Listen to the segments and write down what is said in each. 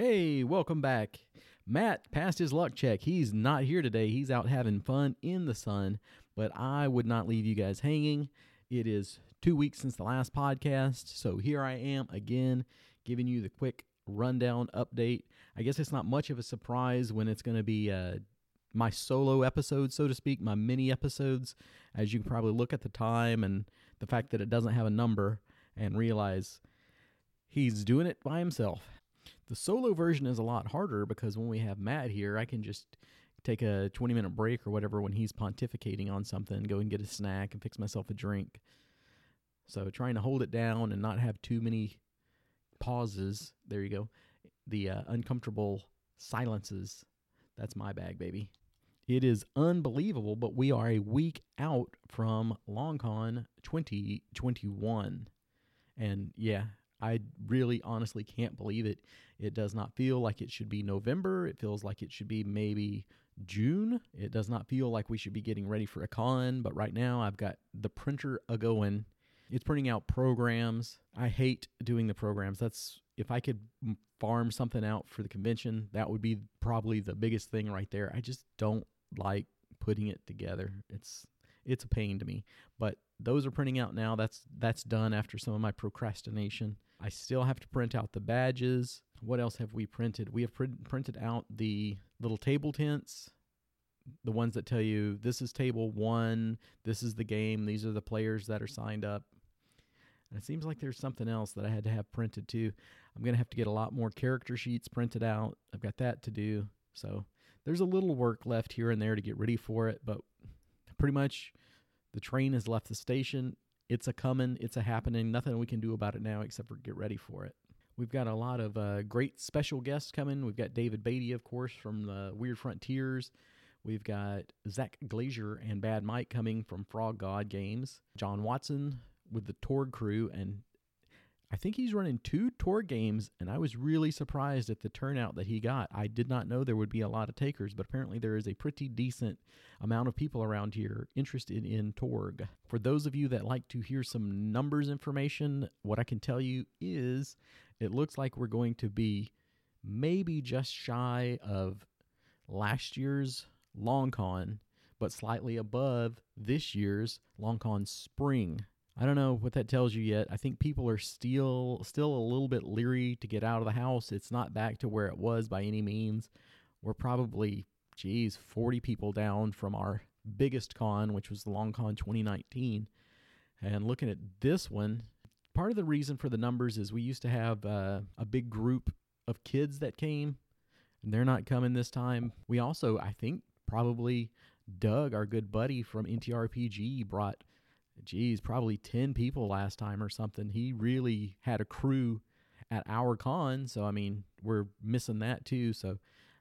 Hey, welcome back. Matt passed his luck check. He's not here today. He's out having fun in the sun, but I would not leave you guys hanging. It is two weeks since the last podcast, so here I am again giving you the quick rundown update. I guess it's not much of a surprise when it's going to be uh, my solo episode, so to speak, my mini episodes, as you can probably look at the time and the fact that it doesn't have a number and realize he's doing it by himself. The solo version is a lot harder because when we have Matt here, I can just take a 20 minute break or whatever when he's pontificating on something, go and get a snack and fix myself a drink. So trying to hold it down and not have too many pauses. There you go. The uh, uncomfortable silences. That's my bag, baby. It is unbelievable, but we are a week out from LongCon 2021. And yeah, I really honestly can't believe it. It does not feel like it should be November. It feels like it should be maybe June. It does not feel like we should be getting ready for a con, but right now I've got the printer a going. It's printing out programs. I hate doing the programs. That's if I could farm something out for the convention, that would be probably the biggest thing right there. I just don't like putting it together. It's it's a pain to me. But those are printing out now. That's that's done after some of my procrastination. I still have to print out the badges. What else have we printed? We have pr- printed out the little table tents, the ones that tell you this is table one, this is the game, these are the players that are signed up. And it seems like there's something else that I had to have printed too. I'm going to have to get a lot more character sheets printed out. I've got that to do. So there's a little work left here and there to get ready for it, but pretty much the train has left the station. It's a coming, it's a happening. Nothing we can do about it now except for get ready for it. We've got a lot of uh, great special guests coming. We've got David Beatty, of course, from the Weird Frontiers. We've got Zach Glazar and Bad Mike coming from Frog God Games. John Watson with the Torg crew, and I think he's running two Torg games, and I was really surprised at the turnout that he got. I did not know there would be a lot of takers, but apparently there is a pretty decent amount of people around here interested in Torg. For those of you that like to hear some numbers information, what I can tell you is it looks like we're going to be maybe just shy of last year's Long Con, but slightly above this year's Long Con Spring. I don't know what that tells you yet. I think people are still still a little bit leery to get out of the house. It's not back to where it was by any means. We're probably, geez, 40 people down from our biggest con, which was the Long Con 2019. And looking at this one, part of the reason for the numbers is we used to have uh, a big group of kids that came, and they're not coming this time. We also, I think, probably Doug, our good buddy from NTRPG, brought geez, probably 10 people last time or something. He really had a crew at our con. So, I mean, we're missing that too. So,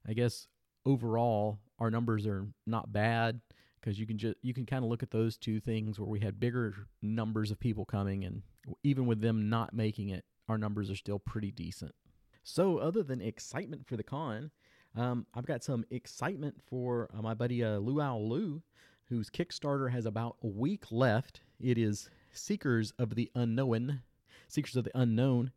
I guess overall, our numbers are not bad because you can just you can kind of look at those two things where we had bigger numbers of people coming and even with them not making it our numbers are still pretty decent so other than excitement for the con um, i've got some excitement for uh, my buddy uh, luau lu whose kickstarter has about a week left it is Seekers of the Unknown. Seekers of the Unknown.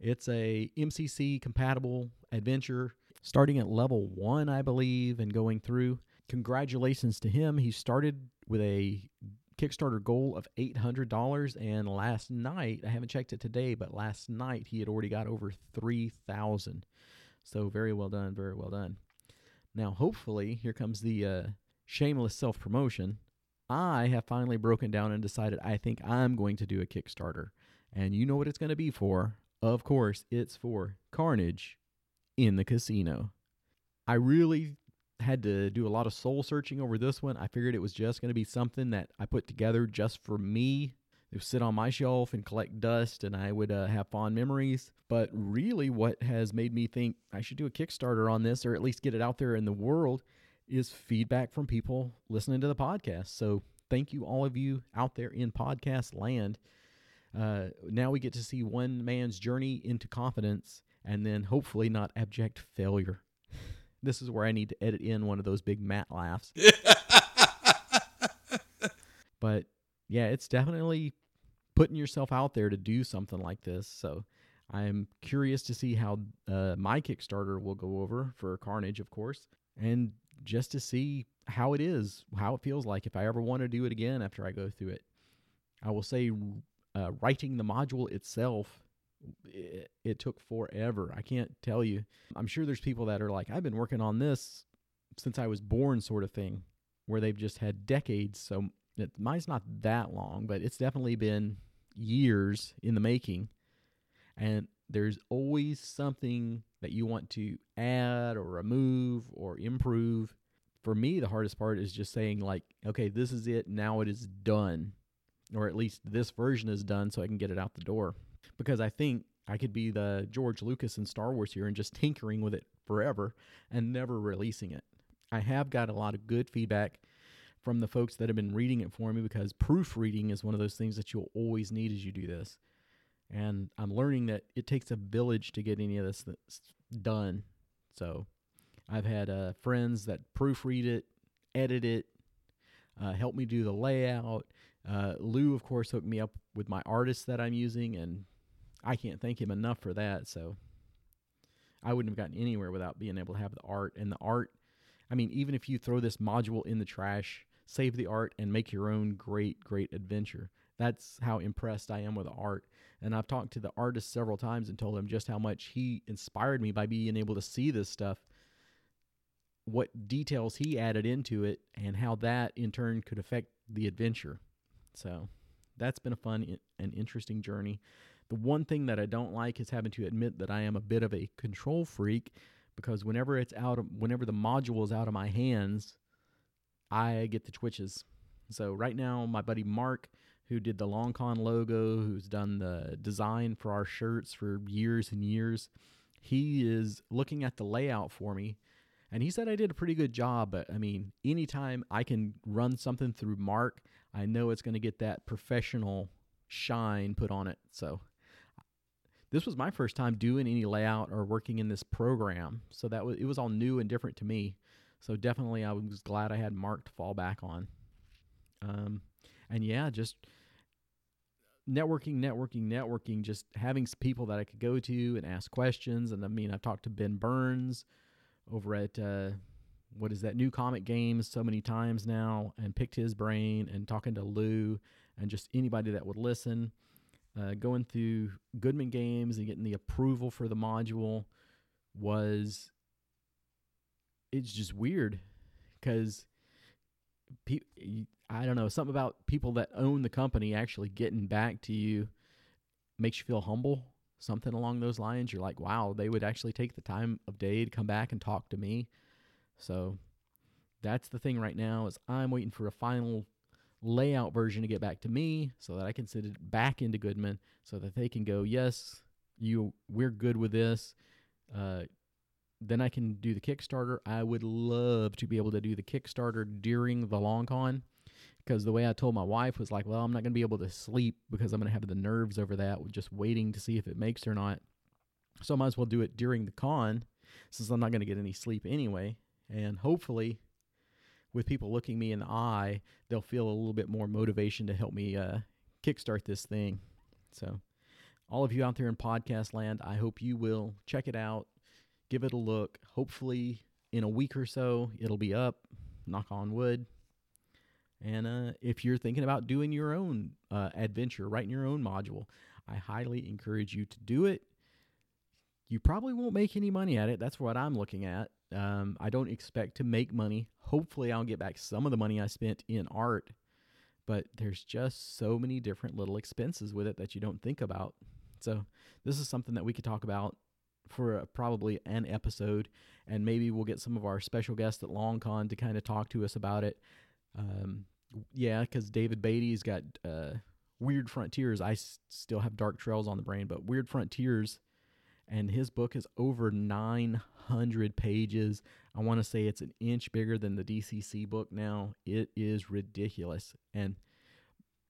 It's a MCC compatible adventure starting at level one, I believe, and going through. Congratulations to him. He started with a Kickstarter goal of $800. And last night, I haven't checked it today, but last night he had already got over 3000 So very well done. Very well done. Now, hopefully, here comes the uh, shameless self promotion. I have finally broken down and decided I think I'm going to do a Kickstarter. And you know what it's going to be for? Of course, it's for Carnage in the Casino. I really had to do a lot of soul searching over this one. I figured it was just going to be something that I put together just for me. It would sit on my shelf and collect dust, and I would uh, have fond memories. But really, what has made me think I should do a Kickstarter on this, or at least get it out there in the world, is feedback from people listening to the podcast. So thank you, all of you out there in podcast land. Uh, now we get to see one man's journey into confidence and then hopefully not abject failure. This is where I need to edit in one of those big Matt laughs. but yeah, it's definitely putting yourself out there to do something like this. So I'm curious to see how uh, my Kickstarter will go over for Carnage, of course, and just to see how it is, how it feels like if I ever want to do it again after I go through it. I will say, uh, writing the module itself, it, it took forever. I can't tell you. I'm sure there's people that are like, I've been working on this since I was born, sort of thing, where they've just had decades. So it, mine's not that long, but it's definitely been years in the making. And there's always something that you want to add or remove or improve. For me, the hardest part is just saying, like, okay, this is it. Now it is done. Or at least this version is done so I can get it out the door. Because I think I could be the George Lucas in Star Wars here and just tinkering with it forever and never releasing it. I have got a lot of good feedback from the folks that have been reading it for me because proofreading is one of those things that you'll always need as you do this. And I'm learning that it takes a village to get any of this done. So I've had uh, friends that proofread it, edit it, uh, help me do the layout. Uh, Lou, of course, hooked me up with my artist that I'm using, and I can't thank him enough for that. So I wouldn't have gotten anywhere without being able to have the art. And the art, I mean, even if you throw this module in the trash, save the art, and make your own great, great adventure. That's how impressed I am with the art. And I've talked to the artist several times and told him just how much he inspired me by being able to see this stuff, what details he added into it, and how that in turn could affect the adventure. So that's been a fun and interesting journey. The one thing that I don't like is having to admit that I am a bit of a control freak because whenever it's out of whenever the module is out of my hands, I get the twitches. So right now my buddy Mark who did the Long Con logo, who's done the design for our shirts for years and years. He is looking at the layout for me, and he said I did a pretty good job. But I mean, anytime I can run something through Mark, I know it's going to get that professional shine put on it. So this was my first time doing any layout or working in this program, so that was it was all new and different to me. So definitely, I was glad I had Mark to fall back on. Um, and yeah, just networking, networking, networking, just having people that I could go to and ask questions. And I mean, I've talked to Ben Burns over at uh, what is that new comic games so many times now and picked his brain and talking to Lou and just anybody that would listen. Uh, going through Goodman Games and getting the approval for the module was it's just weird because pe- I don't know, something about people that own the company actually getting back to you makes you feel humble. Something along those lines. You're like, wow, they would actually take the time of day to come back and talk to me. So that's the thing right now is I'm waiting for a final layout version to get back to me so that I can send it back into Goodman so that they can go, yes, you we're good with this. Uh, then I can do the Kickstarter. I would love to be able to do the Kickstarter during the long con because the way I told my wife was like, well, I'm not going to be able to sleep because I'm going to have the nerves over that, just waiting to see if it makes or not. So I might as well do it during the con since I'm not going to get any sleep anyway. And hopefully, with people looking me in the eye, they'll feel a little bit more motivation to help me uh, kickstart this thing. So, all of you out there in podcast land, I hope you will check it out, give it a look. Hopefully, in a week or so, it'll be up. Knock on wood. And uh, if you're thinking about doing your own uh, adventure, writing your own module, I highly encourage you to do it. You probably won't make any money at it. That's what I'm looking at. Um, I don't expect to make money. Hopefully, I'll get back some of the money I spent in art, but there's just so many different little expenses with it that you don't think about. So, this is something that we could talk about for a, probably an episode, and maybe we'll get some of our special guests at LongCon to kind of talk to us about it. Um, yeah, because David Beatty's got uh, Weird Frontiers. I s- still have Dark Trails on the brain, but Weird Frontiers, and his book is over 900 pages. I want to say it's an inch bigger than the DCC book now. It is ridiculous. And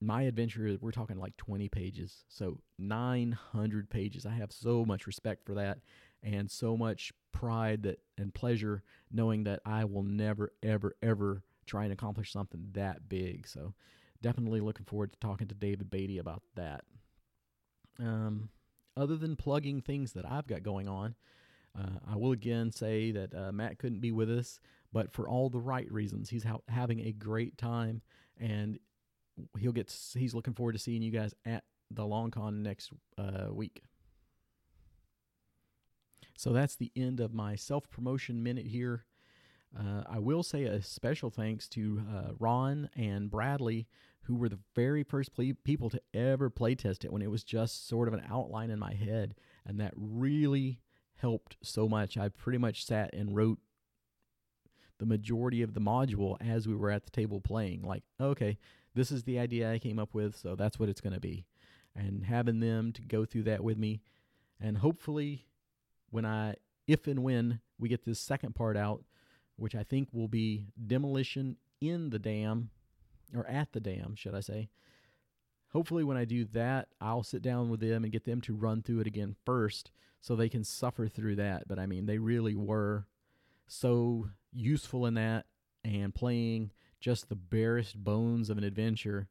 my adventure, we're talking like 20 pages. So 900 pages. I have so much respect for that and so much pride that and pleasure knowing that I will never, ever, ever try and accomplish something that big. So definitely looking forward to talking to David Beatty about that. Um, other than plugging things that I've got going on, uh, I will again say that uh, Matt couldn't be with us, but for all the right reasons. He's ha- having a great time, and he'll get. He's looking forward to seeing you guys at the Long Con next uh, week. So that's the end of my self promotion minute here. Uh, I will say a special thanks to uh, Ron and Bradley, who were the very first ple- people to ever playtest it when it was just sort of an outline in my head. And that really helped so much. I pretty much sat and wrote the majority of the module as we were at the table playing. Like, okay, this is the idea I came up with, so that's what it's going to be. And having them to go through that with me. And hopefully, when I, if and when we get this second part out, which I think will be demolition in the dam, or at the dam, should I say. Hopefully, when I do that, I'll sit down with them and get them to run through it again first so they can suffer through that. But I mean, they really were so useful in that and playing just the barest bones of an adventure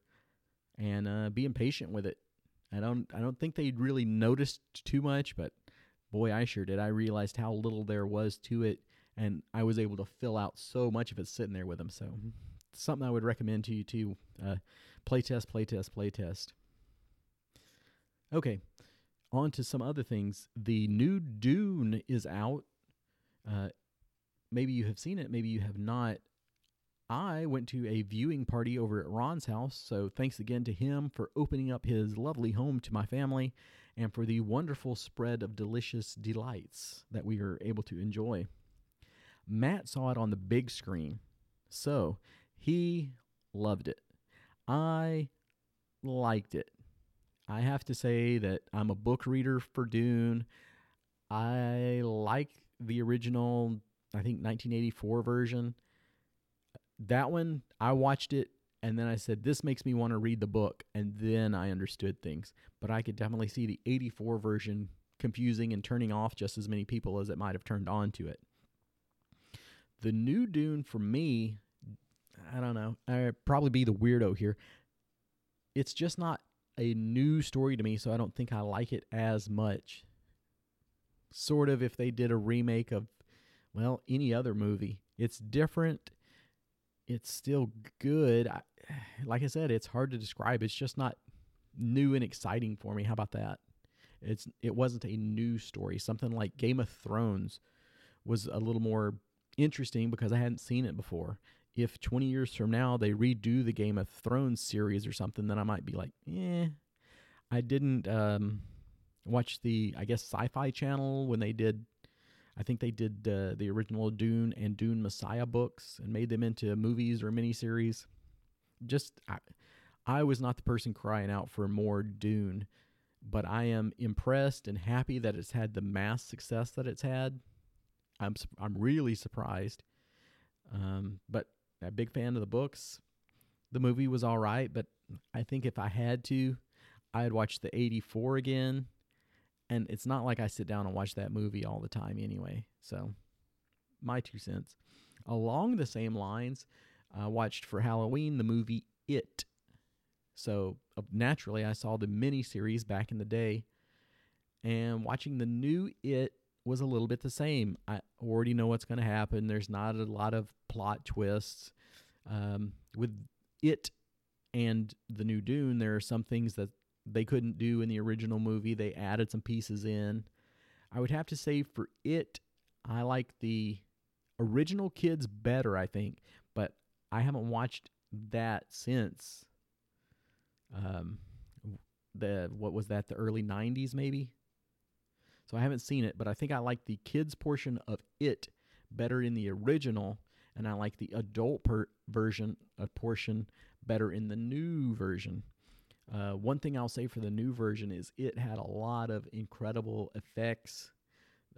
and uh, being patient with it. I don't I don't think they really noticed too much, but boy, I sure did. I realized how little there was to it and I was able to fill out so much of it sitting there with them. So something I would recommend to you too. Uh, playtest, playtest, playtest. Okay, on to some other things. The new Dune is out. Uh, maybe you have seen it, maybe you have not. I went to a viewing party over at Ron's house, so thanks again to him for opening up his lovely home to my family and for the wonderful spread of delicious delights that we were able to enjoy. Matt saw it on the big screen, so he loved it. I liked it. I have to say that I'm a book reader for Dune. I like the original, I think 1984 version. That one, I watched it and then I said, This makes me want to read the book. And then I understood things. But I could definitely see the 84 version confusing and turning off just as many people as it might have turned on to it. The new Dune for me, I don't know. I'd probably be the weirdo here. It's just not a new story to me, so I don't think I like it as much. Sort of if they did a remake of, well, any other movie. It's different. It's still good. I, like I said, it's hard to describe. It's just not new and exciting for me. How about that? It's it wasn't a new story. Something like Game of Thrones was a little more interesting because I hadn't seen it before. If 20 years from now they redo the Game of Thrones series or something, then I might be like, eh. I didn't um, watch the, I guess, Sci Fi Channel when they did, I think they did uh, the original Dune and Dune Messiah books and made them into movies or miniseries. Just, I, I was not the person crying out for more Dune, but I am impressed and happy that it's had the mass success that it's had. I'm I'm really surprised. Um, but a big fan of the books. The movie was all right, but I think if I had to, I'd watch the 84 again. And it's not like I sit down and watch that movie all the time anyway. So, my two cents. Along the same lines, I watched for Halloween the movie It. So, uh, naturally, I saw the miniseries back in the day. And watching the new It was a little bit the same. I already know what's going to happen. There's not a lot of plot twists. Um, with it and the new Dune, there are some things that they couldn't do in the original movie. They added some pieces in. I would have to say for it, I like the original kids better, I think, but I haven't watched that since um the what was that the early 90s maybe so I haven't seen it, but I think I like the kids portion of it better in the original, and I like the adult per- version a portion better in the new version. Uh, one thing I'll say for the new version is it had a lot of incredible effects.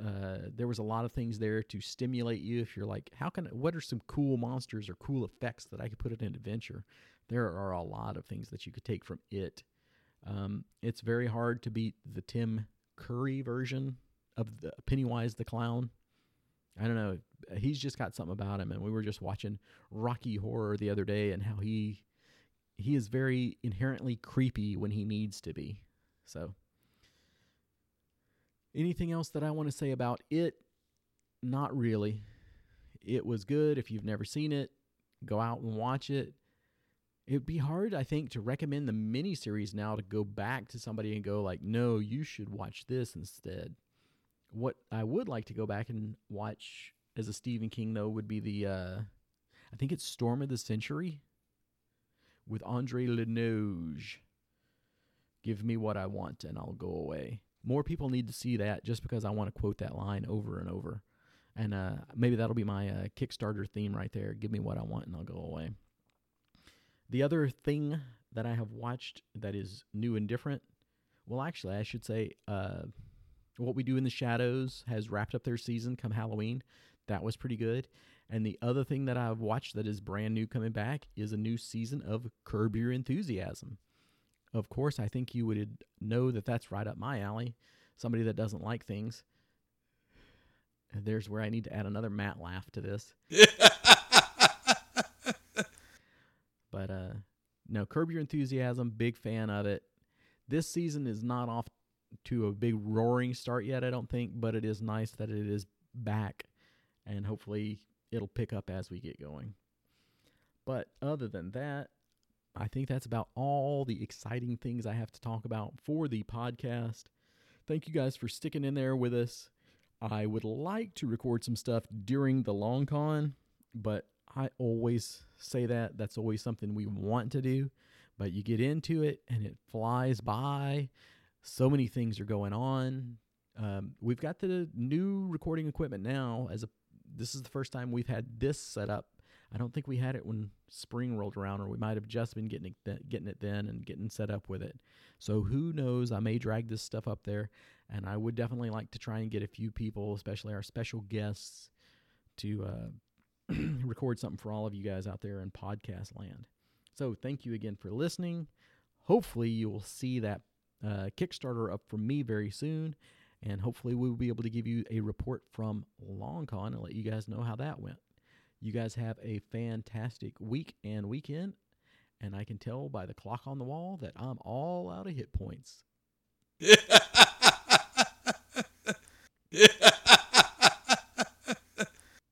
Uh, there was a lot of things there to stimulate you. If you're like, how can what are some cool monsters or cool effects that I could put in an adventure? There are a lot of things that you could take from it. Um, it's very hard to beat the Tim Curry version of the Pennywise the clown. I don't know. He's just got something about him, and we were just watching Rocky Horror the other day, and how he he is very inherently creepy when he needs to be. So Anything else that I want to say about it? Not really. It was good. If you've never seen it, go out and watch it. It'd be hard, I think, to recommend the miniseries now to go back to somebody and go like, "No, you should watch this instead." What I would like to go back and watch as a Stephen King though would be the uh I think it's Storm of the Century with Andre Linoge. Give me what I want and I'll go away. More people need to see that just because I want to quote that line over and over. And uh, maybe that'll be my uh, Kickstarter theme right there. Give me what I want and I'll go away. The other thing that I have watched that is new and different, well, actually, I should say, uh, What We Do in the Shadows has wrapped up their season come Halloween. That was pretty good. And the other thing that I've watched that is brand new coming back is a new season of Curb Your Enthusiasm. Of course, I think you would know that that's right up my alley. Somebody that doesn't like things. There's where I need to add another Matt laugh to this. but uh no, Curb Your Enthusiasm, big fan of it. This season is not off to a big roaring start yet, I don't think, but it is nice that it is back and hopefully it'll pick up as we get going. But other than that, I think that's about all the exciting things I have to talk about for the podcast. Thank you guys for sticking in there with us. I would like to record some stuff during the long con, but I always say that. That's always something we want to do. But you get into it and it flies by. So many things are going on. Um, we've got the new recording equipment now. As a, this is the first time we've had this set up. I don't think we had it when spring rolled around, or we might have just been getting it getting it then and getting set up with it. So who knows? I may drag this stuff up there, and I would definitely like to try and get a few people, especially our special guests, to uh, record something for all of you guys out there in podcast land. So thank you again for listening. Hopefully you will see that uh, Kickstarter up from me very soon, and hopefully we'll be able to give you a report from LongCon and let you guys know how that went. You guys have a fantastic week and weekend, and I can tell by the clock on the wall that I'm all out of hit points.